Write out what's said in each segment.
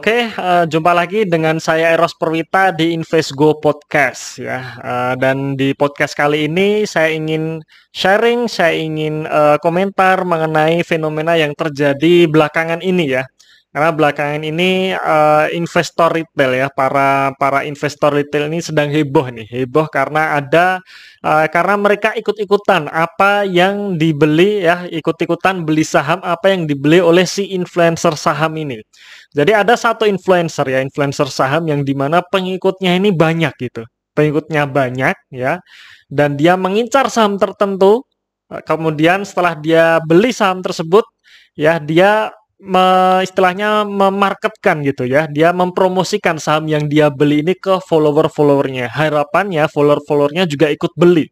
Oke, uh, jumpa lagi dengan saya Eros Perwita di Invest Go Podcast ya. Uh, dan di podcast kali ini saya ingin sharing, saya ingin uh, komentar mengenai fenomena yang terjadi belakangan ini ya. Karena belakangan ini uh, investor retail ya, para para investor retail ini sedang heboh nih, heboh karena ada uh, karena mereka ikut-ikutan apa yang dibeli ya, ikut-ikutan beli saham apa yang dibeli oleh si influencer saham ini. Jadi ada satu influencer ya, influencer saham yang di mana pengikutnya ini banyak gitu, pengikutnya banyak ya, dan dia mengincar saham tertentu. Kemudian setelah dia beli saham tersebut, ya dia me, istilahnya memarketkan gitu ya. Dia mempromosikan saham yang dia beli ini ke follower-followernya. Harapannya follower-followernya juga ikut beli.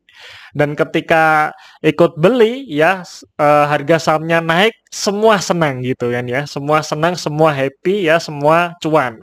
Dan ketika ikut beli ya uh, harga sahamnya naik, semua senang gitu kan ya. Semua senang, semua happy ya, semua cuan.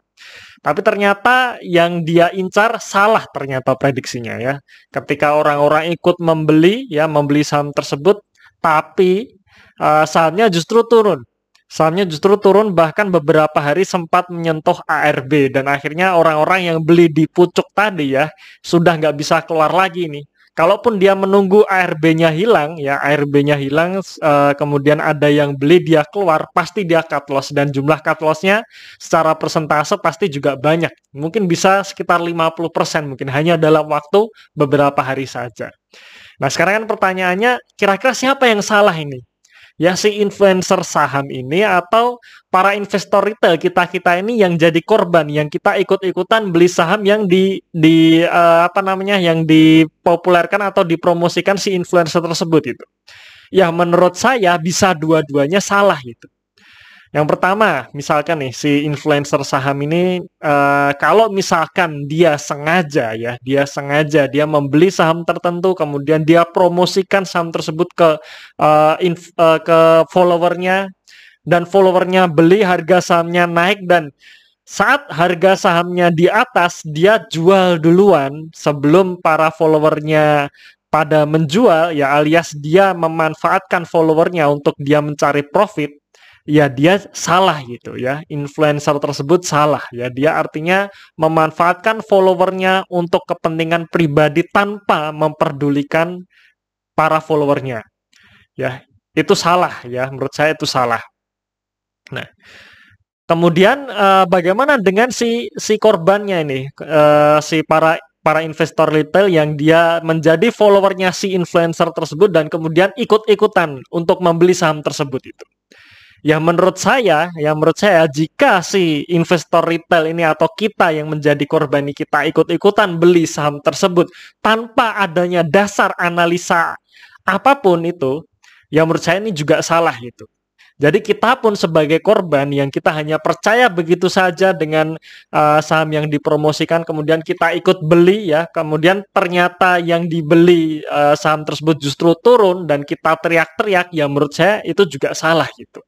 Tapi ternyata yang dia incar salah ternyata prediksinya ya. Ketika orang-orang ikut membeli ya, membeli saham tersebut, tapi uh, sahamnya justru turun Sahamnya justru turun bahkan beberapa hari sempat menyentuh ARB dan akhirnya orang-orang yang beli di pucuk tadi ya sudah nggak bisa keluar lagi nih. Kalaupun dia menunggu ARB-nya hilang, ya ARB-nya hilang, uh, kemudian ada yang beli dia keluar, pasti dia cut loss dan jumlah cut loss-nya secara persentase pasti juga banyak. Mungkin bisa sekitar 50% mungkin hanya dalam waktu beberapa hari saja. Nah, sekarang kan pertanyaannya, kira-kira siapa yang salah ini? Ya si influencer saham ini atau para investor retail kita-kita ini yang jadi korban yang kita ikut-ikutan beli saham yang di di uh, apa namanya yang dipopulerkan atau dipromosikan si influencer tersebut itu. Ya menurut saya bisa dua-duanya salah gitu. Yang pertama, misalkan nih si influencer saham ini uh, kalau misalkan dia sengaja ya, dia sengaja dia membeli saham tertentu kemudian dia promosikan saham tersebut ke uh, inf, uh, ke followernya dan followernya beli harga sahamnya naik dan saat harga sahamnya di atas dia jual duluan sebelum para followernya pada menjual ya alias dia memanfaatkan followernya untuk dia mencari profit ya dia salah gitu ya. Influencer tersebut salah ya. Dia artinya memanfaatkan followernya untuk kepentingan pribadi tanpa memperdulikan para followernya. Ya, itu salah ya. Menurut saya itu salah. Nah, kemudian uh, bagaimana dengan si si korbannya ini, uh, si para para investor retail yang dia menjadi followernya si influencer tersebut dan kemudian ikut-ikutan untuk membeli saham tersebut itu. Ya menurut saya, ya menurut saya jika si investor retail ini atau kita yang menjadi korban kita ikut-ikutan beli saham tersebut tanpa adanya dasar analisa apa pun itu, ya menurut saya ini juga salah itu. Jadi kita pun sebagai korban yang kita hanya percaya begitu saja dengan uh, saham yang dipromosikan kemudian kita ikut beli ya, kemudian ternyata yang dibeli uh, saham tersebut justru turun dan kita teriak-teriak ya menurut saya itu juga salah gitu.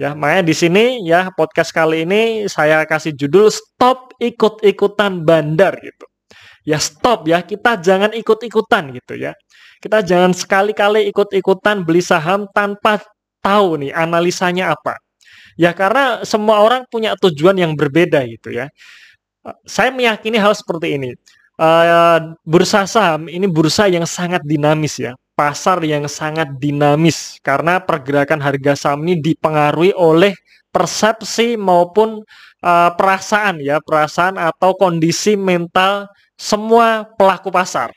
Ya, makanya di sini ya podcast kali ini saya kasih judul stop ikut-ikutan bandar gitu. Ya stop ya, kita jangan ikut-ikutan gitu ya. Kita jangan sekali-kali ikut-ikutan beli saham tanpa tahu nih analisanya apa. Ya karena semua orang punya tujuan yang berbeda gitu ya. Saya meyakini hal seperti ini. Uh, bursa saham ini bursa yang sangat dinamis ya pasar yang sangat dinamis karena pergerakan harga saham ini dipengaruhi oleh persepsi maupun uh, perasaan ya, perasaan atau kondisi mental semua pelaku pasar.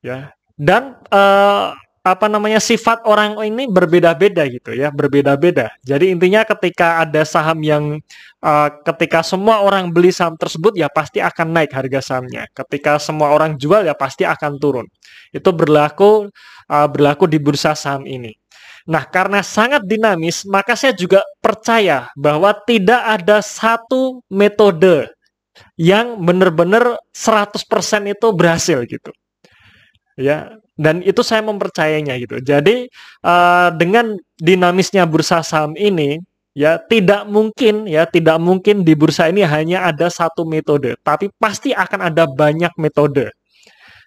Ya. Dan uh, apa namanya sifat orang ini berbeda-beda gitu ya, berbeda-beda. Jadi intinya ketika ada saham yang uh, ketika semua orang beli saham tersebut ya pasti akan naik harga sahamnya. Ketika semua orang jual ya pasti akan turun. Itu berlaku uh, berlaku di bursa saham ini. Nah, karena sangat dinamis, maka saya juga percaya bahwa tidak ada satu metode yang benar-benar 100% itu berhasil gitu. Ya, dan itu saya mempercayainya gitu. Jadi uh, dengan dinamisnya bursa saham ini ya tidak mungkin ya tidak mungkin di bursa ini hanya ada satu metode, tapi pasti akan ada banyak metode.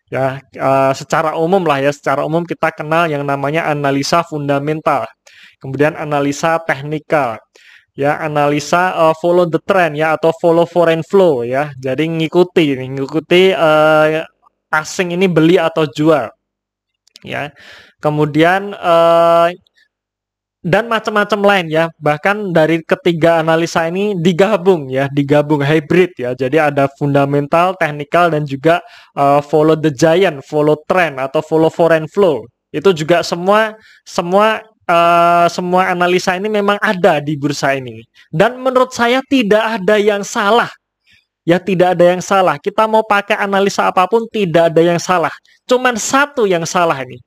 Ya, uh, secara umum lah ya, secara umum kita kenal yang namanya analisa fundamental, kemudian analisa teknikal, ya analisa uh, follow the trend ya atau follow foreign flow ya. Jadi ngikuti ngikuti uh, asing ini beli atau jual. Ya. Kemudian uh, dan macam-macam lain ya. Bahkan dari ketiga analisa ini digabung ya, digabung hybrid ya. Jadi ada fundamental, technical dan juga uh, follow the giant, follow trend atau follow foreign flow. Itu juga semua semua uh, semua analisa ini memang ada di bursa ini. Dan menurut saya tidak ada yang salah. Ya tidak ada yang salah. Kita mau pakai analisa apa pun tidak ada yang salah. Cuman satu yang salah ini.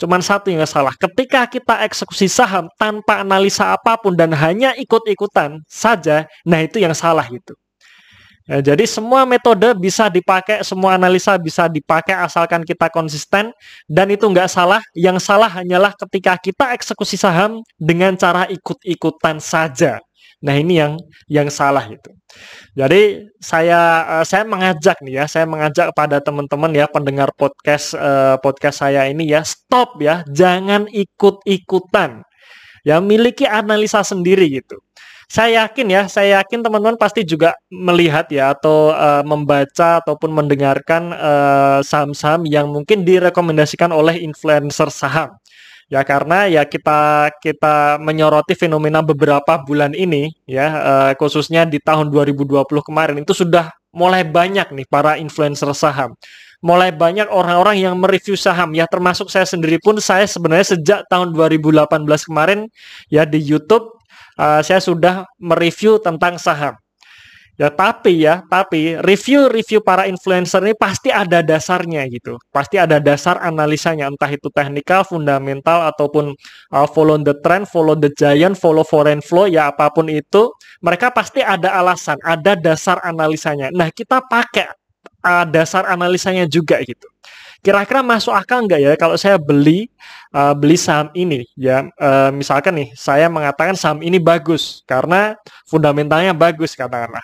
Cuman satu yang salah. Ketika kita eksekusi saham tanpa analisa apa pun dan hanya ikut-ikutan saja, nah itu yang salah itu. Ya, jadi semua metode bisa dipakai, semua analisa bisa dipakai asalkan kita konsisten dan itu nggak salah. Yang salah hanyalah ketika kita eksekusi saham dengan cara ikut-ikutan saja. Nah ini yang yang salah itu. Jadi saya uh, saya mengajak nih ya, saya mengajak kepada teman-teman ya pendengar podcast uh, podcast saya ini ya stop ya, jangan ikut-ikutan. Ya miliki analisa sendiri gitu saya yakin ya, saya yakin teman-teman pasti juga melihat ya atau uh, membaca ataupun mendengarkan eh, saham-saham yang mungkin direkomendasikan oleh influencer saham. Ya karena ya kita kita menyoroti fenomena beberapa bulan ini ya uh, khususnya di tahun 2020 kemarin itu sudah mulai banyak nih para influencer saham mulai banyak orang-orang yang mereview saham ya termasuk saya sendiri pun saya sebenarnya sejak tahun 2018 kemarin ya di YouTube uh, saya sudah mereview tentang saham. Ya, tapi ya, tapi review-review para influencer ini pasti ada dasarnya gitu. Pasti ada dasar analisanya, entah itu teknikal, fundamental, ataupun uh, follow the trend, follow the giant, follow foreign flow, ya apa pun itu. Mereka pasti ada alasan, ada dasar analisanya. Nah, kita pakai uh, dasar analisanya juga gitu. Kira-kira masuk akal nggak ya kalau saya beli uh, beli saham ini ya uh, misalkan nih saya mengatakan saham ini bagus karena fundamentalnya bagus katakanlah.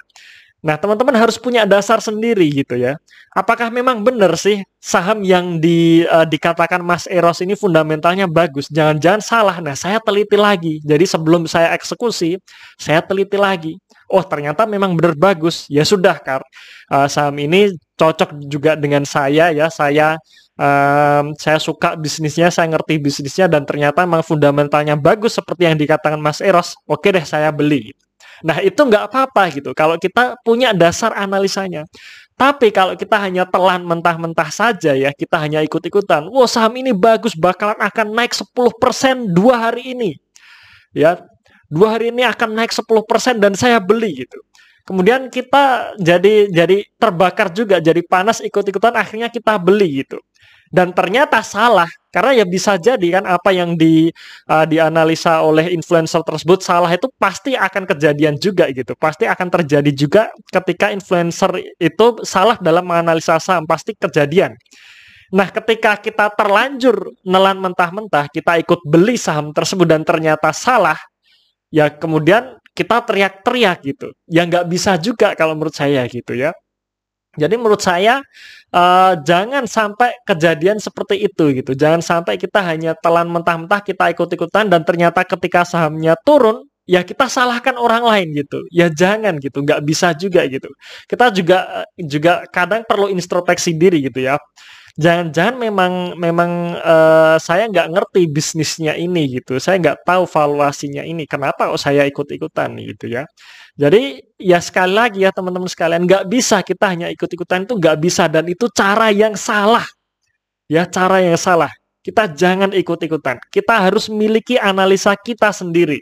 Nah, teman-teman harus punya dasar sendiri gitu ya. Apakah memang benar sih saham yang di, uh, dikatakan Mas Eros ini fundamentalnya bagus? Jangan-jangan salah. Nah, saya teliti lagi. Jadi sebelum saya eksekusi, saya teliti lagi. Oh, ternyata memang benar bagus. Ya sudah, Kar. Uh, saham ini cocok juga dengan saya ya. Saya um, saya suka bisnisnya, saya ngerti bisnisnya dan ternyata memang fundamentalnya bagus seperti yang dikatakan Mas Eros. Oke deh, saya beli. Nah, itu nggak apa-apa gitu. Kalau kita punya dasar analisanya. Tapi kalau kita hanya telan mentah-mentah saja ya, kita hanya ikut-ikutan. Wah, saham ini bagus, bakalan akan naik 10% dua hari ini. Ya, dua hari ini akan naik 10% dan saya beli gitu. Kemudian kita jadi jadi terbakar juga, jadi panas ikut-ikutan akhirnya kita beli gitu dan ternyata salah karena ya bisa jadi kan apa yang di uh, dianalisa oleh influencer tersebut salah itu pasti akan kejadian juga gitu. Pasti akan terjadi juga ketika influencer itu salah dalam menganalisa saham pasti kejadian. Nah ketika kita terlanjur nelan mentah-mentah kita ikut beli saham tersebut dan ternyata salah ya kemudian kita teriak-teriak gitu. Ya nggak bisa juga kalau menurut saya gitu ya jadi menurut saya uh, jangan sampai kejadian seperti itu gitu. Jangan sampai kita hanya telan mentah-mentah kita ikut-ikutan dan ternyata ketika sahamnya turun ya kita salahkan orang lain gitu. Ya jangan gitu, nggak bisa juga gitu. Kita juga juga kadang perlu introspeksi diri gitu ya. Jangan-jangan memang memang uh, saya nggak ngerti bisnisnya ini gitu. Saya nggak tahu valuasinya ini. Kenapa kok saya ikut-ikutan gitu ya? Jadi ya sekali lagi ya teman-teman sekalian nggak bisa kita hanya ikut-ikutan itu nggak bisa dan itu cara yang salah. Ya cara yang salah. Kita jangan ikut-ikutan. Kita harus miliki analisa kita sendiri.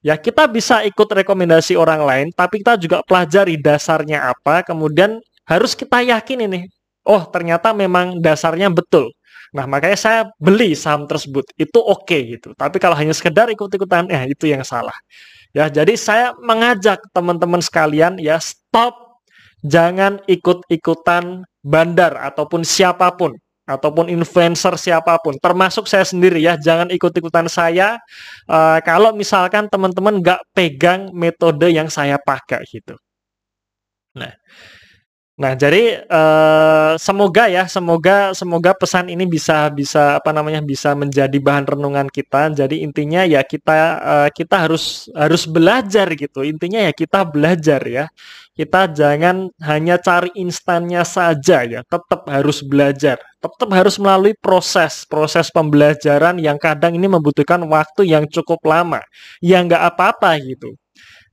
Ya kita bisa ikut rekomendasi orang lain, tapi kita juga pelajari dasarnya apa. Kemudian harus kita yakin ini. Oh ternyata memang dasarnya betul. Nah makanya saya beli saham tersebut. Itu oke okay, gitu. Tapi kalau hanya sekedar ikut-ikutan, ya itu yang salah. Ya, jadi saya mengajak teman-teman sekalian ya stop jangan ikut-ikutan bandar ataupun siapa pun ataupun influencer siapa pun termasuk saya sendiri ya jangan ikut-ikutan saya uh, kalau misalkan teman-teman nggak pegang metode yang saya pakai gitu. Nah, Nah, jadi uh, semoga ya, semoga semoga pesan ini bisa bisa apa namanya bisa menjadi bahan renungan kita. Jadi intinya ya kita uh, kita harus harus belajar gitu. Intinya ya kita belajar ya. Kita jangan hanya cari instannya saja ya. Tetap harus belajar. Tetap harus melalui proses proses pembelajaran yang kadang ini membutuhkan waktu yang cukup lama. Ya nggak apa-apa gitu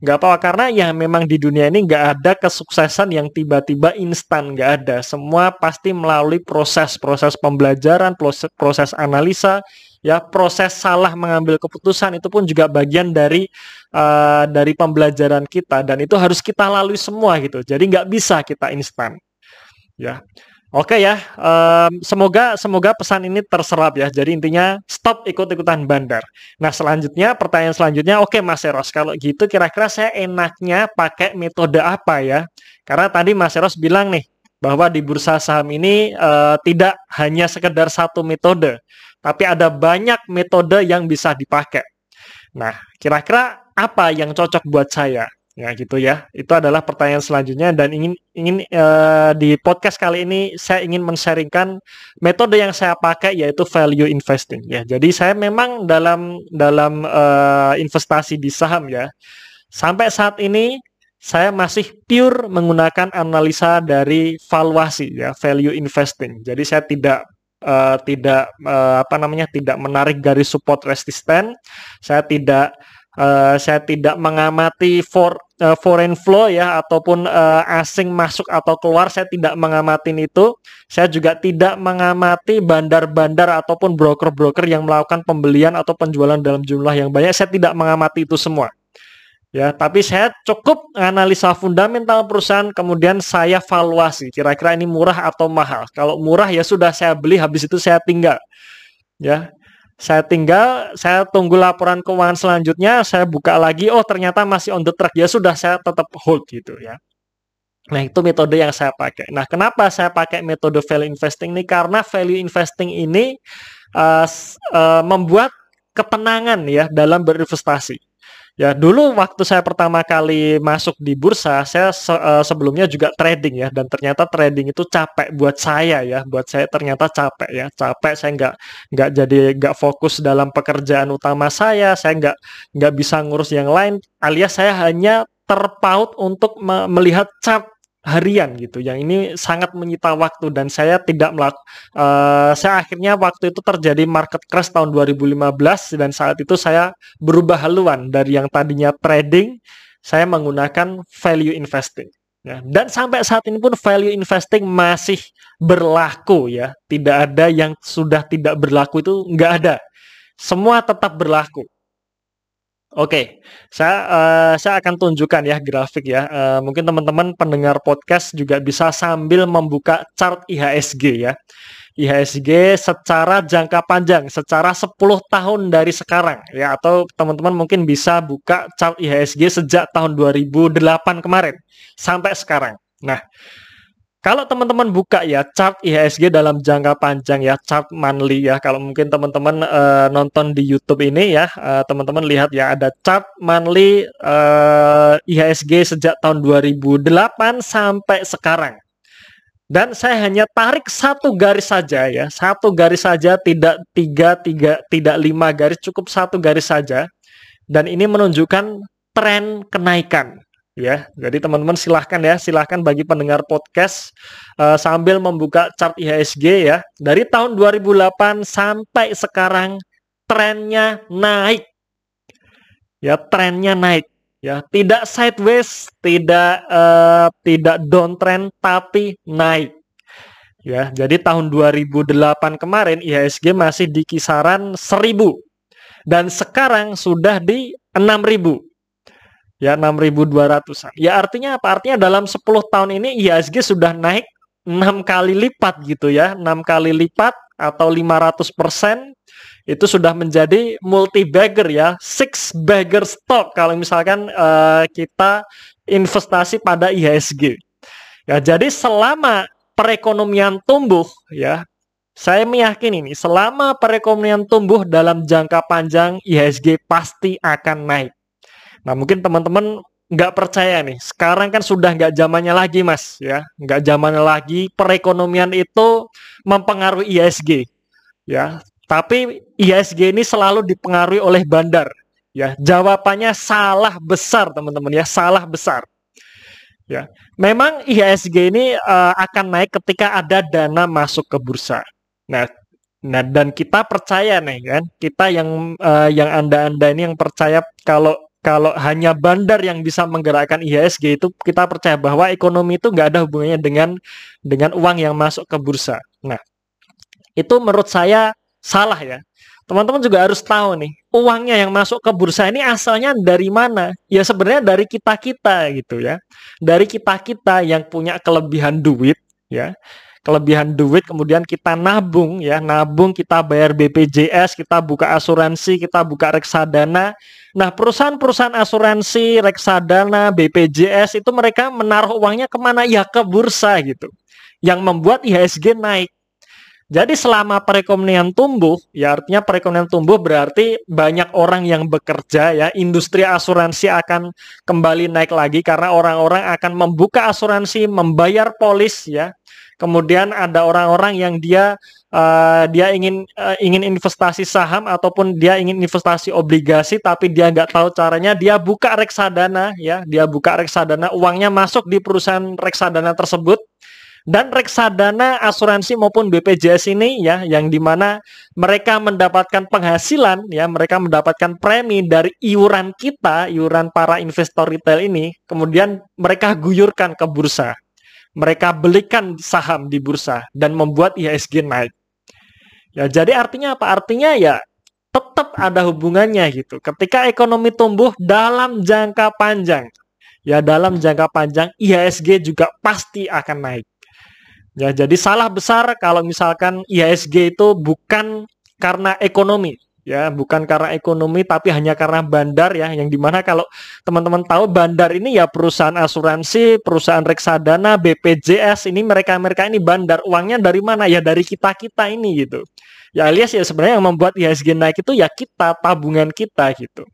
nggak apa-apa karena ya memang di dunia ini nggak ada kesuksesan yang tiba-tiba instan nggak ada. Semua pasti melalui proses proses pembelajaran proses proses analisa ya proses salah mengambil keputusan itu pun juga bagian dari uh, dari pembelajaran kita dan itu harus kita lalui semua gitu. Jadi nggak bisa kita instan ya Oke ya, um, semoga semoga pesan ini terserap ya. Jadi intinya stop ikut-ikutan bandar. Nah selanjutnya pertanyaan selanjutnya, oke Mas Eros, kalau gitu kira-kira saya enaknya pakai metode apa ya? Karena tadi Mas Eros bilang nih bahwa di bursa saham ini uh, tidak hanya sekedar satu metode, tapi ada banyak metode yang bisa dipakai. Nah kira-kira apa yang cocok buat saya? Ya gitu ya. Itu adalah pertanyaan selanjutnya dan ingin ingin uh, di podcast kali ini saya ingin men-sharingkan metode yang saya pakai yaitu value investing ya. Jadi saya memang dalam dalam uh, investasi di saham ya. Sampai saat ini saya masih pure menggunakan analisa dari valuasi ya, value investing. Jadi saya tidak uh, tidak uh, apa namanya tidak menarik garis support resisten. Saya tidak Uh, saya tidak mengamati for, uh, foreign flow ya ataupun uh, asing masuk atau keluar saya tidak mengamati itu. Saya juga tidak mengamati bandar-bandar ataupun broker-broker yang melakukan pembelian atau penjualan dalam jumlah yang banyak. Saya tidak mengamati itu semua. Ya tapi saya cukup analisa fundamental perusahaan kemudian saya valuasi. Kira-kira ini murah atau mahal? Kalau murah ya sudah saya beli habis itu saya tinggal. Ya saya tinggal, saya tunggu laporan keuangan selanjutnya, saya buka lagi, oh ternyata masih on the track, ya sudah saya tetap hold gitu ya. Nah itu metode yang saya pakai. Nah kenapa saya pakai metode value investing ini? Karena value investing ini uh, uh, membuat ketenangan ya dalam berinvestasi. Ya, dulu waktu saya pertama kali masuk di bursa, saya se uh, sebelumnya juga trading ya, dan ternyata trading itu capek buat saya ya, buat saya ternyata capek ya, capek saya nggak nggak jadi nggak fokus dalam pekerjaan utama saya, saya nggak nggak bisa ngurus yang lain, alias saya hanya terpaut untuk me melihat chart harian gitu yang ini sangat menyita waktu dan saya tidak melak uh, saya akhirnya waktu itu terjadi market crash tahun 2015 dan saat itu saya berubah haluan dari yang tadinya trading saya menggunakan value investing ya. Dan sampai saat ini pun value investing masih berlaku ya. Tidak ada yang sudah tidak berlaku itu nggak ada. Semua tetap berlaku Oke, saya uh, saya akan tunjukkan ya grafik ya. Uh, mungkin teman-teman pendengar podcast juga bisa sambil membuka chart IHSG ya. IHSG secara jangka panjang, secara 10 tahun dari sekarang ya atau teman-teman mungkin bisa buka chart IHSG sejak tahun 2008 kemarin sampai sekarang. Nah, kalau teman-teman buka ya chart IHSG dalam jangka panjang ya chart monthly ya kalau mungkin teman-teman uh, nonton di YouTube ini ya uh, teman-teman lihat ya ada chart monthly uh, IHSG sejak tahun 2008 sampai sekarang. Dan saya hanya tarik satu garis saja ya, satu garis saja tidak tiga tiga tidak lima garis cukup satu garis saja. Dan ini menunjukkan tren kenaikan ya. Jadi teman-teman silahkan ya, silahkan bagi pendengar podcast uh, sambil membuka chart IHSG ya. Dari tahun 2008 sampai sekarang trennya naik. Ya, trennya naik. Ya, tidak sideways, tidak uh, tidak downtrend tapi naik. Ya, jadi tahun 2008 kemarin IHSG masih di kisaran 1000 dan sekarang sudah di 6000 ya 6.200-an. Ya artinya apa? Artinya dalam 10 tahun ini IHSG sudah naik 6 kali lipat gitu ya. 6 kali lipat atau 500 persen itu sudah menjadi multi bagger ya. Six bagger stock kalau misalkan uh, kita investasi pada IHSG. Ya jadi selama perekonomian tumbuh ya saya meyakini ini selama perekonomian tumbuh dalam jangka panjang IHSG pasti akan naik. Nah, mungkin teman-teman nggak percaya nih. Sekarang kan sudah nggak zamannya lagi, Mas, ya. Nggak zamannya lagi perekonomian itu mempengaruhi ISG, ya. Tapi ISG ini selalu dipengaruhi oleh bandar, ya. Jawabannya salah besar, teman-teman ya, salah besar. Ya, memang IHSG ini uh, akan naik ketika ada dana masuk ke bursa. Nah, nah dan kita percaya nih kan, kita yang uh, yang anda-anda ini yang percaya kalau kalau hanya bandar yang bisa menggerakkan IHSG itu kita percaya bahwa ekonomi itu nggak ada hubungannya dengan dengan uang yang masuk ke bursa. Nah, itu menurut saya salah ya. Teman-teman juga harus tahu nih, uangnya yang masuk ke bursa ini asalnya dari mana? Ya sebenarnya dari kita-kita gitu ya. Dari kita-kita yang punya kelebihan duit ya kelebihan duit kemudian kita nabung ya. Nabung kita bayar BPJS kita buka asuransi kita buka reksadana. Nah perusahaan-perusahaan asuransi reksadana BPJS itu mereka menaruh uangnya ke mana? Ya ke bursa gitu. Yang membuat IHSG naik. Jadi selama perekonomian tumbuh, ya artinya perekonomian tumbuh berarti banyak orang yang bekerja ya, industri asuransi akan kembali naik lagi karena orang-orang akan membuka asuransi, membayar polis ya, Kemudian ada orang-orang yang dia uh, dia ingin uh, ingin investasi saham ataupun dia ingin investasi obligasi tapi dia nggak tahu caranya dia buka reksadana ya. Dia buka reksadana uangnya masuk di perusahaan reksadana tersebut. Dan reksadana asuransi maupun BPJS ini ya yang di mana mereka mendapatkan penghasilan ya mereka mendapatkan premi dari iuran kita iuran para investor retail ini. Kemudian mereka guyurkan ke bursa mereka belikan saham di bursa dan membuat IHSG naik. Ya, jadi artinya apa? Artinya ya tetap ada hubungannya gitu. Ketika ekonomi tumbuh dalam jangka panjang, ya dalam jangka panjang IHSG juga pasti akan naik. Ya, jadi salah besar kalau misalkan IHSG itu bukan karena ekonomi, ya bukan karena ekonomi tapi hanya karena bandar ya. Yang di mana kalau teman-teman tahu bandar ini ya perusahaan asuransi perusahaan reksadana BPJS ini mereka mereka ini bandar uangnya dari mana? Ya dari kita kita ini gitu. Ya alias ya sebenarnya yang membuat IHSG naik itu ya kita tabungan kita gitu.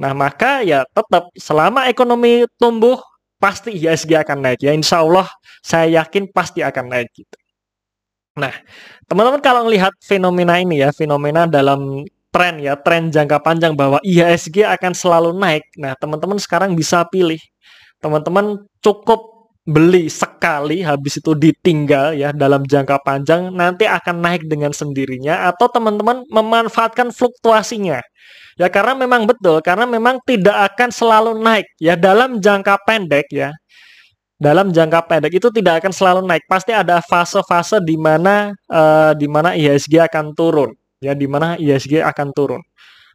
Nah maka ya tetap selama ekonomi tumbuh pasti IHSG akan naik. Ya insya Allah saya yakin pasti akan naik gitu. Nah, teman-teman kalau melihat fenomena ini ya, fenomena dalam tren ya, tren jangka panjang bahwa IHSG akan selalu naik. Nah, teman-teman sekarang bisa pilih. Teman-teman cukup beli sekali habis itu ditinggal ya dalam jangka panjang nanti akan naik dengan sendirinya atau teman-teman memanfaatkan fluktuasinya. Ya karena memang betul, karena memang tidak akan selalu naik ya dalam jangka pendek ya. Dalam jangka pendek itu tidak akan selalu naik. Pasti ada fase-fase di mana uh, di mana IHSG akan turun ya di mana ISG akan turun.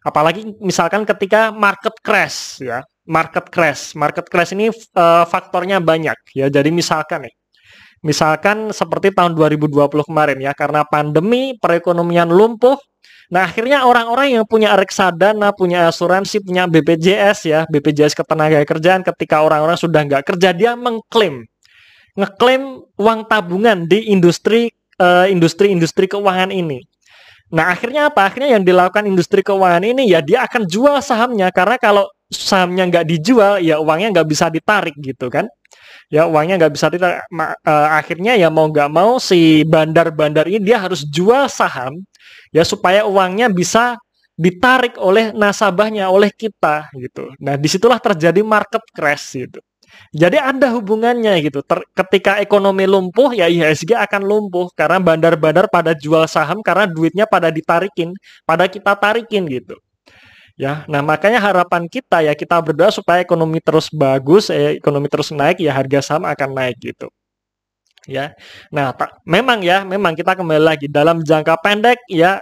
Apalagi misalkan ketika market crash ya, market crash. Market crash ini uh, faktornya banyak ya. Jadi misalkan nih Misalkan seperti tahun 2020 kemarin ya, karena pandemi perekonomian lumpuh, Nah, akhirnya orang-orang yang punya reksadana, punya asuransi, punya BPJS ya, BPJS ketenagakerjaan ketika orang-orang sudah nggak kerja, dia mengklaim, ngeklaim uang tabungan di industri uh, industri-industri keuangan ini. Nah, akhirnya apa? Akhirnya yang dilakukan industri keuangan ini ya dia akan jual sahamnya karena kalau sahamnya nggak dijual ya uangnya nggak bisa ditarik gitu kan. Ya uangnya nggak bisa ditarik. uh, akhirnya ya mau nggak mau si bandar-bandar ini dia harus jual saham ya supaya uangnya bisa ditarik oleh nasabahnya, oleh kita gitu. Nah, di situlah terjadi market crash gitu. Jadi ada hubungannya gitu. Ter ketika ekonomi lumpuh ya IHSG akan lumpuh karena bandar-bandar pada jual saham karena duitnya pada ditarikin, pada kita tarikin gitu. Ya, nah makanya harapan kita ya kita berdoa supaya ekonomi terus bagus, eh, ekonomi terus naik ya harga saham akan naik gitu. Ya. Nah, memang ya, memang kita kembali lagi dalam jangka pendek ya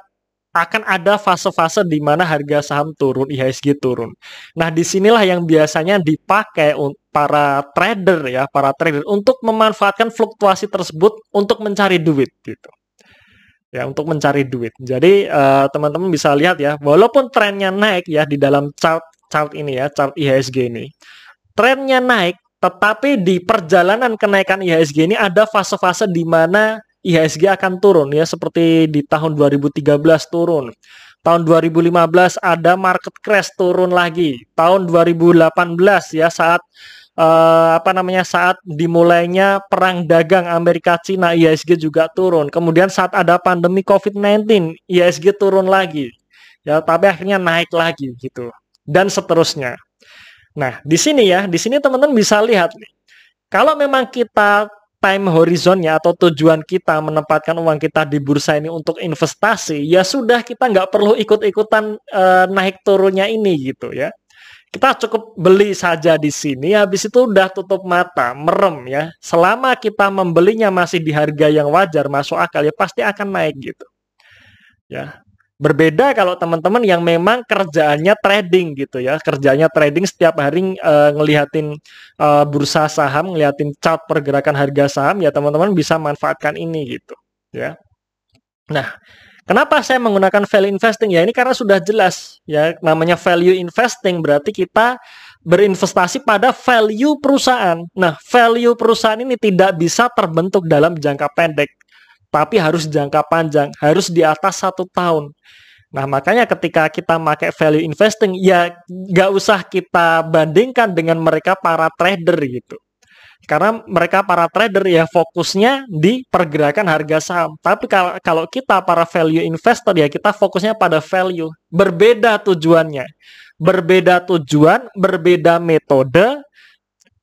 akan ada fase-fase di mana harga saham turun, IHSG turun. Nah, di sinilah yang biasanya dipakai para trader ya, para trader untuk memanfaatkan fluktuasi tersebut untuk mencari duit gitu. Ya, untuk mencari duit. Jadi eh, teman-teman uh, bisa lihat ya, walaupun trennya naik ya di dalam chart chart ini ya, chart IHSG ini. Trennya naik, tetapi di perjalanan kenaikan IHSG ini ada fase-fase di mana IHSG akan turun ya seperti di tahun 2013 turun. Tahun 2015 ada market crash turun lagi. Tahun 2018 ya saat uh, apa namanya saat dimulainya perang dagang Amerika Cina ISG juga turun. Kemudian saat ada pandemi COVID-19 ISG turun lagi. Ya, tapi akhirnya naik lagi gitu. Dan seterusnya. Nah, di sini ya, di sini teman-teman bisa lihat nih. Kalau memang kita time horizonnya atau tujuan kita menempatkan uang kita di bursa ini untuk investasi, ya sudah kita nggak perlu ikut-ikutan uh, naik turunnya ini gitu ya kita cukup beli saja di sini habis itu udah tutup mata merem ya. Selama kita membelinya masih di harga yang wajar masuk akal ya pasti akan naik gitu. Ya. Berbeda kalau teman-teman yang memang kerjaannya trading gitu ya. Kerjanya trading setiap hari uh, ngelihatin uh, bursa saham ngelihatin chart pergerakan harga saham ya teman-teman bisa manfaatkan ini gitu ya. Nah Kenapa saya menggunakan value investing? Ya ini karena sudah jelas ya namanya value investing berarti kita berinvestasi pada value perusahaan. Nah, value perusahaan ini tidak bisa terbentuk dalam jangka pendek, tapi harus jangka panjang, harus di atas satu tahun. Nah, makanya ketika kita pakai value investing, ya nggak usah kita bandingkan dengan mereka para trader gitu. Karena mereka para trader ya fokusnya di pergerakan harga saham. Tapi kalau kita para value investor ya kita fokusnya pada value. Berbeda tujuannya. Berbeda tujuan, berbeda metode,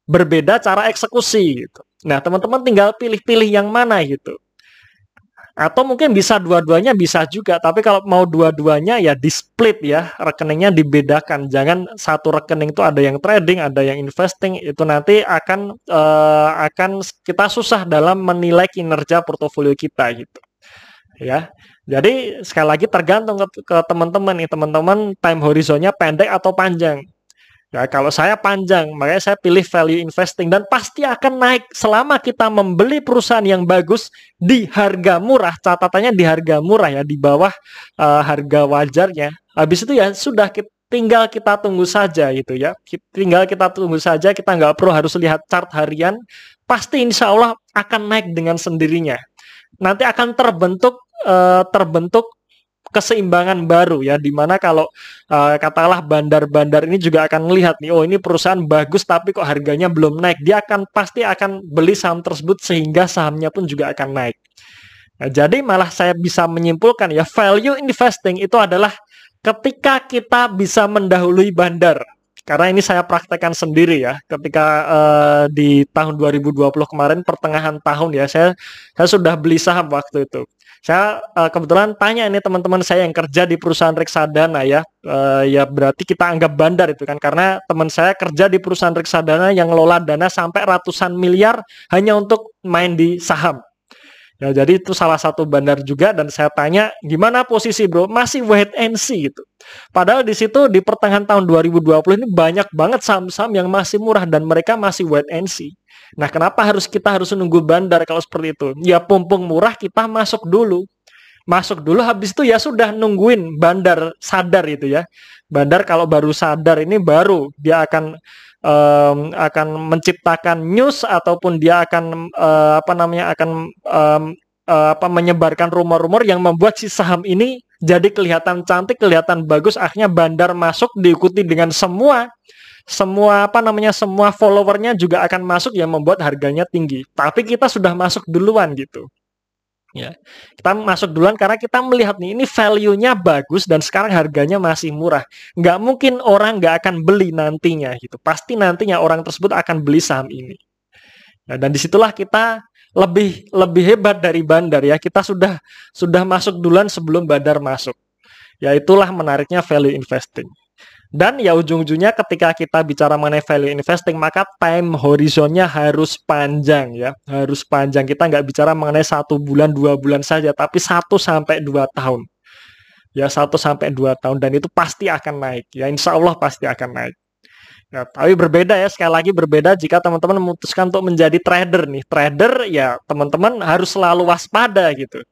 berbeda cara eksekusi gitu. Nah, teman-teman tinggal pilih-pilih yang mana gitu. Atau mungkin bisa dua-duanya bisa juga, tapi kalau mau dua-duanya ya di split ya, rekeningnya dibedakan. Jangan satu rekening itu ada yang trading, ada yang investing, itu nanti akan uh, akan kita susah dalam menilai kinerja portofolio kita gitu. Ya. Jadi sekali lagi tergantung ke, teman-teman nih, teman-teman time horizonnya pendek atau panjang. Ya, kalau saya panjang, makanya saya pilih value investing dan pasti akan naik selama kita membeli perusahaan yang bagus di harga murah. Catatannya di harga murah ya, di bawah uh, harga wajarnya. Habis itu ya sudah kita, tinggal kita tunggu saja gitu ya. Tinggal kita tunggu saja, kita nggak perlu harus lihat chart harian. Pasti insya Allah akan naik dengan sendirinya. Nanti akan terbentuk uh, terbentuk keseimbangan baru ya di mana kalau uh, katakanlah bandar-bandar ini juga akan melihat nih oh ini perusahaan bagus tapi kok harganya belum naik. Dia akan pasti akan beli saham tersebut sehingga sahamnya pun juga akan naik. Nah, jadi malah saya bisa menyimpulkan ya value investing itu adalah ketika kita bisa mendahului bandar karena ini saya praktekkan sendiri ya ketika uh, di tahun 2020 kemarin pertengahan tahun ya saya saya sudah beli saham waktu itu saya uh, kebetulan tanya ini teman-teman saya yang kerja di perusahaan reksadana ya. Uh, ya berarti kita anggap bandar itu kan karena teman saya kerja di perusahaan reksadana yang ngelola dana sampai ratusan miliar hanya untuk main di saham. Ya, jadi itu salah satu bandar juga dan saya tanya gimana posisi bro masih wait and see gitu. Padahal di situ di pertengahan tahun 2020 ini banyak banget saham-saham yang masih murah dan mereka masih wait and see. Nah, kenapa harus kita harus menunggu bandar kalau seperti itu? Ya pumpung murah kita masuk dulu. Masuk dulu habis itu ya sudah nungguin bandar sadar itu ya. Bandar kalau baru sadar ini baru dia akan um, akan menciptakan news ataupun dia akan uh, apa namanya akan um, uh, apa menyebarkan rumor-rumor yang membuat si saham ini jadi kelihatan cantik, kelihatan bagus, akhirnya bandar masuk diikuti dengan semua semua apa namanya semua followernya juga akan masuk yang membuat harganya tinggi. Tapi kita sudah masuk duluan gitu. Ya, kita masuk duluan karena kita melihat nih ini value-nya bagus dan sekarang harganya masih murah. Nggak mungkin orang nggak akan beli nantinya gitu. Pasti nantinya orang tersebut akan beli saham ini. Nah, dan di situlah kita lebih lebih hebat dari bandar ya. Kita sudah sudah masuk duluan sebelum bandar masuk. Ya itulah menariknya value investing. Dan ya ujung-ujungnya ketika kita bicara mengenai value investing, maka time horizonnya harus panjang ya. Harus panjang. Kita nggak bicara mengenai satu bulan, dua bulan saja, tapi satu sampai dua tahun. Ya satu sampai dua tahun dan itu pasti akan naik. Ya insya Allah pasti akan naik. Ya, tapi berbeda ya sekali lagi berbeda jika teman-teman memutuskan untuk menjadi trader nih. Trader ya teman-teman harus selalu waspada gitu.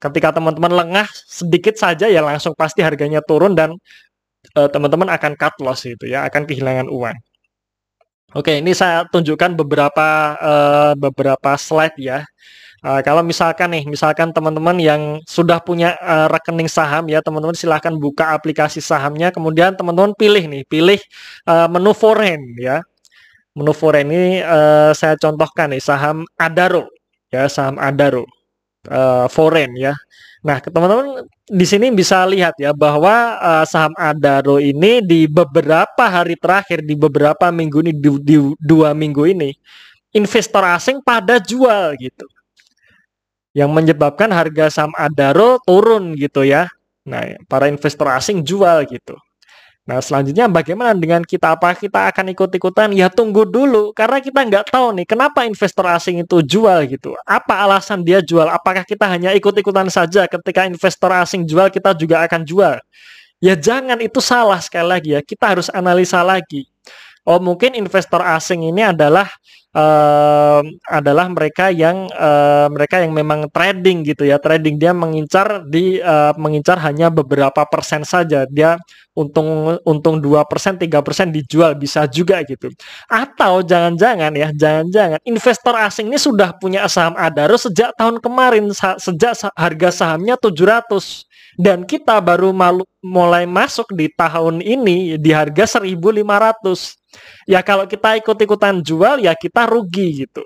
Ketika teman-teman lengah sedikit saja ya langsung pasti harganya turun dan Eh, teman-teman akan cut loss gitu ya, akan kehilangan uang. Oke, ini saya tunjukkan beberapa uh, beberapa slide ya. Uh, kalau misalkan nih, misalkan teman-teman yang sudah punya rekening saham ya, teman-teman silahkan buka aplikasi sahamnya, kemudian teman-teman pilih nih, pilih menu foreign ya. Menu foreign ini saya contohkan nih, saham Adaro ya, saham Adaro uh, foreign ya. Nah, teman-teman di sini bisa lihat ya bahwa uh, saham Adaro ini di beberapa hari terakhir, di beberapa minggu ini, di, di dua minggu ini, investor asing pada jual gitu yang menyebabkan harga saham Adaro turun gitu ya. Nah, para investor asing jual gitu. Nah, selanjutnya bagaimana dengan kita? Apa kita akan ikut-ikutan? Ya tunggu dulu, karena kita nggak tahu nih kenapa investor asing itu jual gitu. Apa alasan dia jual? Apakah kita hanya ikut-ikutan saja ketika investor asing jual, kita juga akan jual? Ya jangan, itu salah sekali lagi ya. Kita harus analisa lagi. Oh mungkin investor asing ini adalah adalah mereka yang uh, mereka yang memang trading gitu ya trading. Dia mengincar di uh, mengincar hanya beberapa persen saja. Dia untung untung dua persen tiga persen dijual bisa juga gitu. Atau jangan-jangan ya jangan-jangan investor asing ini sudah punya saham Adaro sejak tahun kemarin sejak harga sahamnya 700 dan kita baru malu, mulai masuk di tahun ini di harga 1500 Ya kalau kita ikut-ikutan jual ya kita rugi gitu.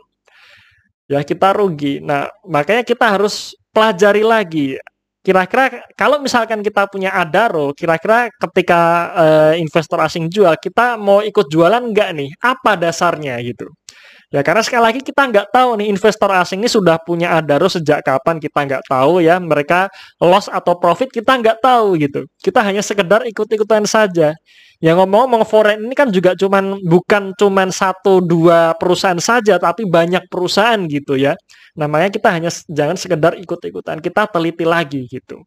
Ya kita rugi. Nah, makanya kita harus pelajari lagi. Kira-kira kalau misalkan kita punya Adaro, kira-kira ketika uh, investor asing jual, kita mau ikut jualan enggak nih? Apa dasarnya gitu? Ya karena sekali lagi kita nggak tahu nih investor asing ini sudah punya Adaro sejak kapan kita nggak tahu ya mereka loss atau profit kita nggak tahu gitu kita hanya sekedar ikut-ikutan saja yang ngomong-ngomong foreign ini kan juga cuman bukan cuman satu dua perusahaan saja tapi banyak perusahaan gitu ya. Namanya kita hanya jangan sekedar ikut-ikutan, kita teliti lagi gitu.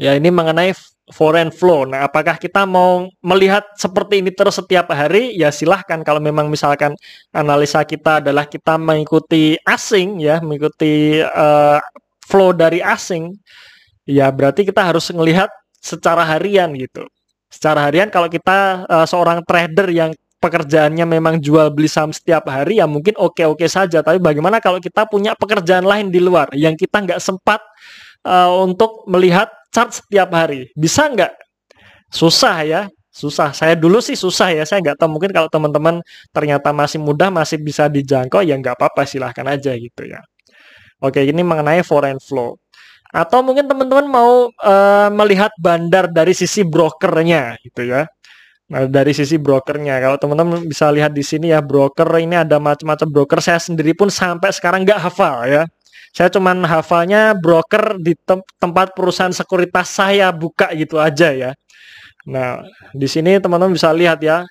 Ya ini mengenai foreign flow. Nah, apakah kita mau melihat seperti ini terus setiap hari? Ya silahkan kalau memang misalkan analisa kita adalah kita mengikuti asing ya, mengikuti uh, flow dari asing, ya berarti kita harus melihat secara harian gitu secara harian kalau kita uh, seorang trader yang pekerjaannya memang jual beli saham setiap hari ya mungkin oke-oke saja tapi bagaimana kalau kita punya pekerjaan lain di luar yang kita nggak sempat uh, untuk melihat chart setiap hari. Bisa nggak? Susah ya susah. Saya dulu sih susah ya saya nggak tahu. Mungkin kalau teman-teman ternyata masih mudah masih bisa dijangkau ya nggak apa-apa silahkan aja gitu ya. Oke ini mengenai foreign flow. Atau mungkin teman-teman mau uh, melihat bandar dari sisi brokernya gitu ya. Nah, dari sisi brokernya, kalau teman-teman bisa lihat di sini ya, broker ini ada macam-macam broker. Saya sendiri pun sampai sekarang nggak hafal ya. Saya cuman hafalnya broker di tem tempat perusahaan sekuritas saya buka gitu aja ya. Nah, di sini teman-teman bisa lihat ya.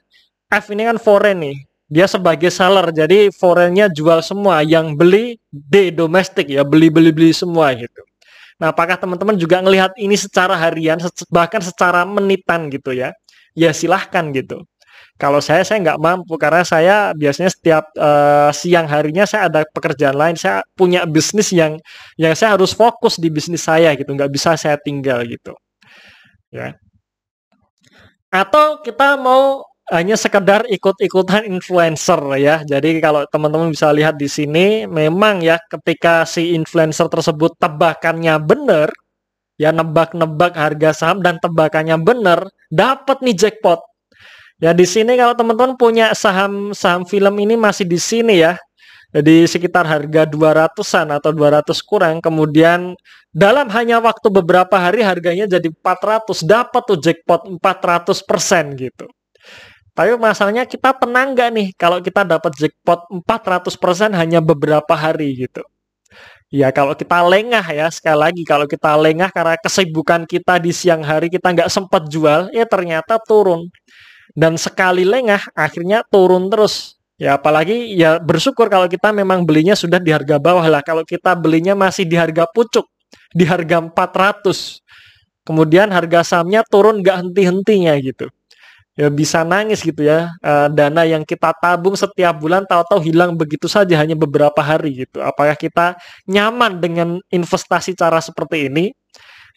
F ini kan foreign nih. Dia sebagai seller, jadi foreignnya jual semua. Yang beli D domestik ya, beli-beli-beli semua gitu. Nah, apakah teman-teman juga melihat ini secara harian, bahkan secara menitan gitu ya? Ya silahkan gitu. Kalau saya, saya nggak mampu karena saya biasanya setiap uh, siang harinya saya ada pekerjaan lain. Saya punya bisnis yang yang saya harus fokus di bisnis saya gitu, nggak bisa saya tinggal gitu. Ya. Atau kita mau hanya sekedar ikut-ikutan influencer ya. Jadi kalau teman-teman bisa lihat di sini memang ya ketika si influencer tersebut tebakannya benar ya nebak-nebak harga saham dan tebakannya benar, dapat nih jackpot. Ya di sini kalau teman-teman punya saham saham film ini masih di sini ya. Jadi sekitar harga 200-an atau 200 kurang kemudian dalam hanya waktu beberapa hari harganya jadi 400 dapat tuh jackpot 400% gitu. Tapi masalahnya kita tenang nggak nih kalau kita dapat jackpot 400% hanya beberapa hari gitu. Ya kalau kita lengah ya sekali lagi kalau kita lengah karena kesibukan kita di siang hari kita nggak sempat jual ya ternyata turun dan sekali lengah akhirnya turun terus. Ya apalagi ya bersyukur kalau kita memang belinya sudah di harga bawah lah. Kalau kita belinya masih di harga pucuk di harga 400 kemudian harga sahamnya turun nggak henti-hentinya gitu. Ya bisa nangis gitu ya. Uh, dana yang kita tabung setiap bulan tahu-tahu hilang begitu saja hanya beberapa hari gitu. Apakah kita nyaman dengan investasi cara seperti ini?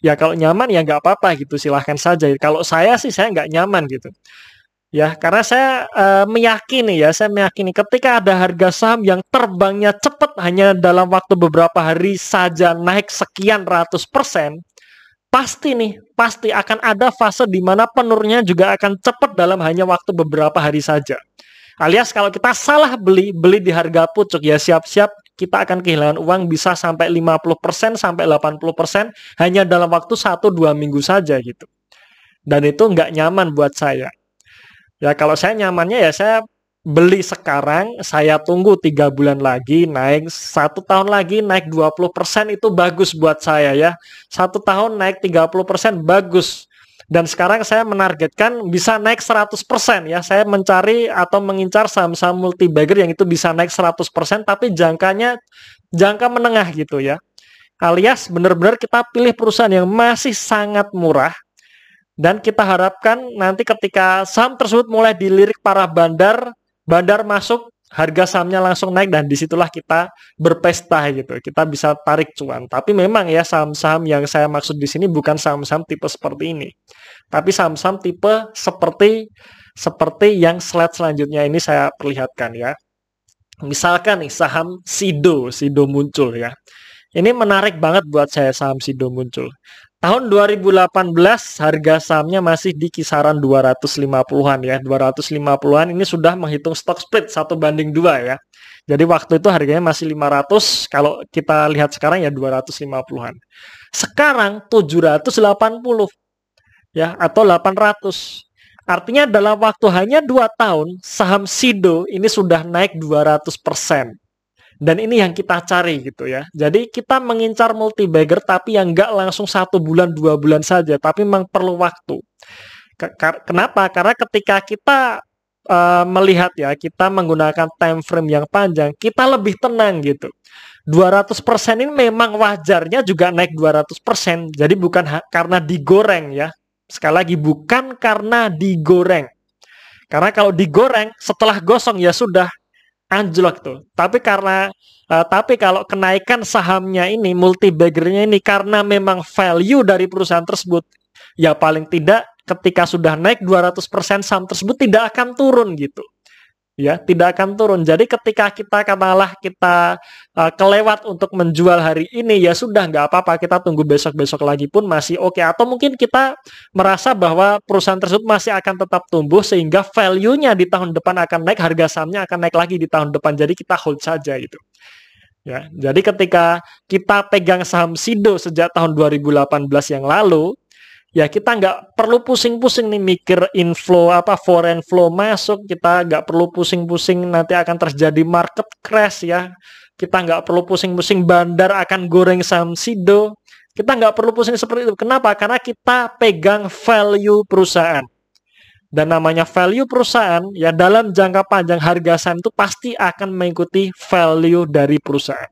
Ya kalau nyaman ya nggak apa-apa gitu silahkan saja. Kalau saya sih saya nggak nyaman gitu Ya, karena saya uh, meyakini ya, saya meyakini ketika ada harga saham yang terbangnya cepat hanya dalam waktu beberapa hari saja naik sekian ratus persen, pasti nih, pasti akan ada fase di mana penurunnya juga akan cepat dalam hanya waktu beberapa hari saja. Alias kalau kita salah beli, beli di harga pucuk ya siap-siap kita akan kehilangan uang bisa sampai 50% sampai 80% hanya dalam waktu 1-2 minggu saja gitu. Dan itu nggak nyaman buat saya. Ya kalau saya nyamannya ya saya beli sekarang, saya tunggu tiga bulan lagi naik satu tahun lagi naik 20% itu bagus buat saya ya. Satu tahun naik 30% bagus. Dan sekarang saya menargetkan bisa naik 100% ya. Saya mencari atau mengincar saham-saham multi bagger yang itu bisa naik 100% tapi jangkanya jangka menengah gitu ya. Alias benar-benar kita pilih perusahaan yang masih sangat murah dan kita harapkan nanti ketika saham tersebut mulai dilirik para bandar bandar masuk harga sahamnya langsung naik dan di situlah kita berpesta gitu. Kita bisa tarik cuan. Tapi memang ya saham-saham yang saya maksud di sini bukan saham-saham tipe seperti ini. Tapi saham-saham tipe seperti seperti yang slide selanjutnya ini saya perlihatkan ya. Misalkan nih saham Sido Sido muncul ya. Ini menarik banget buat saya saham Sido muncul Tahun 2018 harga sahamnya masih di kisaran 250-an ya. 250-an ini sudah menghitung stock split satu banding dua ya. Jadi waktu itu harganya masih 500, kalau kita lihat sekarang ya 250-an. Sekarang 780 ya atau 800. Artinya dalam waktu hanya 2 tahun saham Sido ini sudah naik 200 persen. Dan ini yang kita cari gitu ya. Jadi kita mengincar multi bagger tapi yang nggak langsung satu bulan dua bulan saja, tapi memang perlu waktu. Kenapa? Karena ketika kita uh, melihat ya, kita menggunakan time frame yang panjang, kita lebih tenang gitu. 200% ini memang wajarnya juga naik 200%. Jadi bukan karena digoreng ya. Sekali lagi bukan karena digoreng. Karena kalau digoreng setelah gosong ya sudah anjlok tuh. Tapi karena uh, tapi kalau kenaikan sahamnya ini multi baggernya ini karena memang value dari perusahaan tersebut ya paling tidak ketika sudah naik 200% saham tersebut tidak akan turun gitu ya tidak akan turun. Jadi ketika kita katakanlah kita uh, kelewat untuk menjual hari ini ya sudah nggak apa-apa kita tunggu besok-besok lagi pun masih oke okay. atau mungkin kita merasa bahwa perusahaan tersebut masih akan tetap tumbuh sehingga value-nya di tahun depan akan naik harga sahamnya akan naik lagi di tahun depan jadi kita hold saja itu. Ya, jadi ketika kita pegang saham Sido sejak tahun 2018 yang lalu, ya kita nggak perlu pusing-pusing nih mikir inflow apa foreign flow masuk. Kita nggak perlu pusing-pusing nanti akan terjadi market crash ya. Kita nggak perlu pusing-pusing bandar akan goreng saham sido kita nggak perlu pusing seperti itu. Kenapa? Karena kita pegang value perusahaan. Dan namanya value perusahaan ya dalam jangka panjang harga saham itu pasti akan mengikuti value dari perusahaan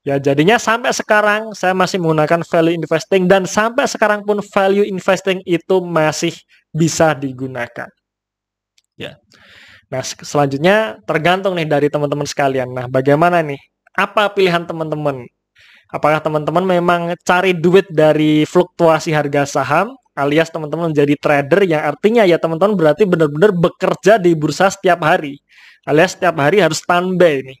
Ya, jadinya sampai sekarang saya masih menggunakan value investing dan sampai sekarang pun value investing itu masih bisa digunakan. Ya. Nah, selanjutnya tergantung nih dari teman-teman sekalian. Nah, bagaimana nih? Apa pilihan teman-teman? Apakah teman-teman memang cari duit dari fluktuasi harga saham alias teman-teman menjadi trader yang artinya ya teman-teman berarti benar-benar bekerja di bursa setiap hari. Alias setiap hari harus standby nih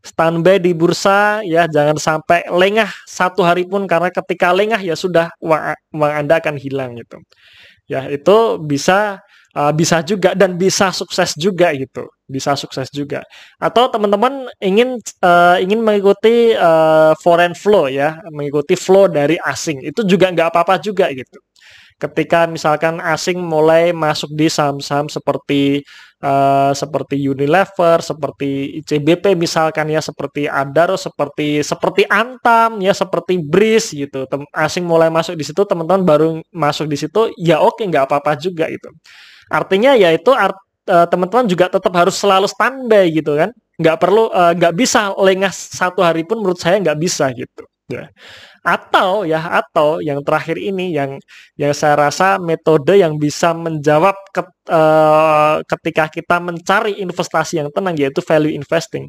standby di bursa ya jangan sampai lengah satu hari pun karena ketika lengah ya sudah uang, uang Anda akan hilang gitu. Ya, itu bisa uh, bisa juga dan bisa sukses juga gitu. Bisa sukses juga. Atau teman-teman ingin uh, ingin mengikuti uh, foreign flow ya, mengikuti flow dari asing. Itu juga nggak apa-apa juga gitu ketika misalkan asing mulai masuk di saham-saham seperti uh, seperti Unilever, seperti ICBP misalkan ya, seperti Adaro, seperti seperti Antam ya, seperti Bris gitu. Tem asing mulai masuk di situ, teman-teman baru masuk di situ, ya oke nggak apa-apa juga itu. Artinya ya itu art, uh, teman-teman juga tetap harus selalu standby gitu kan. Nggak perlu uh, nggak bisa lengah satu hari pun menurut saya nggak bisa gitu. Ya atau ya atau yang terakhir ini yang yang saya rasa metode yang bisa menjawab ke, uh, ketika kita mencari investasi yang tenang yaitu value investing.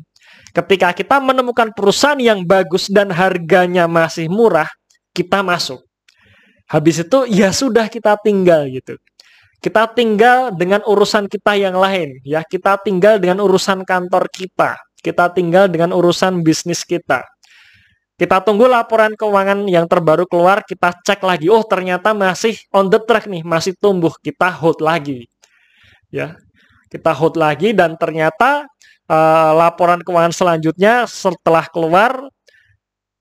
Ketika kita menemukan perusahaan yang bagus dan harganya masih murah, kita masuk. Habis itu ya sudah kita tinggal gitu. Kita tinggal dengan urusan kita yang lain, ya. Kita tinggal dengan urusan kantor kita. Kita tinggal dengan urusan bisnis kita. Kita tunggu laporan keuangan yang terbaru keluar, kita cek lagi. Oh, ternyata masih on the track nih, masih tumbuh. Kita hold lagi. Ya. Kita hold lagi dan ternyata uh, laporan keuangan selanjutnya setelah keluar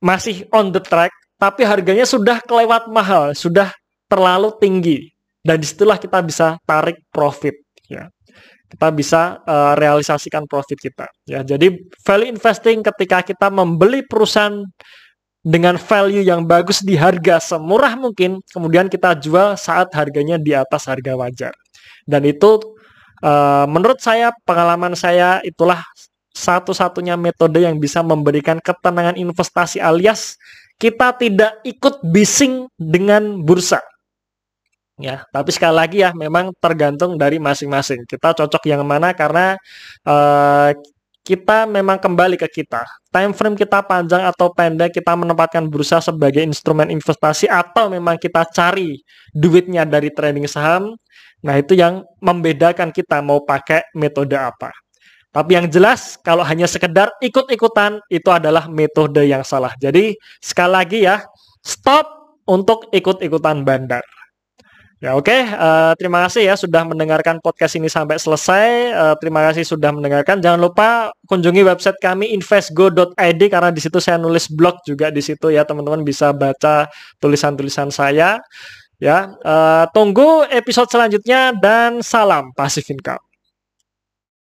masih on the track, tapi harganya sudah kelewat mahal, sudah terlalu tinggi. Dan di situlah kita bisa tarik profit. Ya. Kita bisa uh, realisasikan profit kita. Ya. Jadi value investing ketika kita membeli perusahaan dengan value yang bagus di harga semurah mungkin, kemudian kita jual saat harganya di atas harga wajar. Dan itu uh, menurut saya, pengalaman saya itulah satu-satunya metode yang bisa memberikan ketenangan investasi alias kita tidak ikut bising dengan bursa. Ya, tapi sekali lagi ya, memang tergantung dari masing-masing. Kita cocok yang mana karena uh, kita memang kembali ke kita. Time frame kita panjang atau pendek, kita menempatkan bursa sebagai instrumen investasi atau memang kita cari duitnya dari trading saham. Nah, itu yang membedakan kita mau pakai metode apa. Tapi yang jelas kalau hanya sekedar ikut-ikutan itu adalah metode yang salah. Jadi sekali lagi ya, stop untuk ikut-ikutan bandar. Ya oke, okay. uh, eh, terima kasih ya sudah mendengarkan podcast ini sampai selesai. Uh, terima kasih sudah mendengarkan. Jangan lupa kunjungi website kami investgo.id karena di situ saya nulis blog juga di situ ya teman-teman bisa baca tulisan-tulisan saya. Ya, uh, tunggu episode selanjutnya dan salam Passive Income.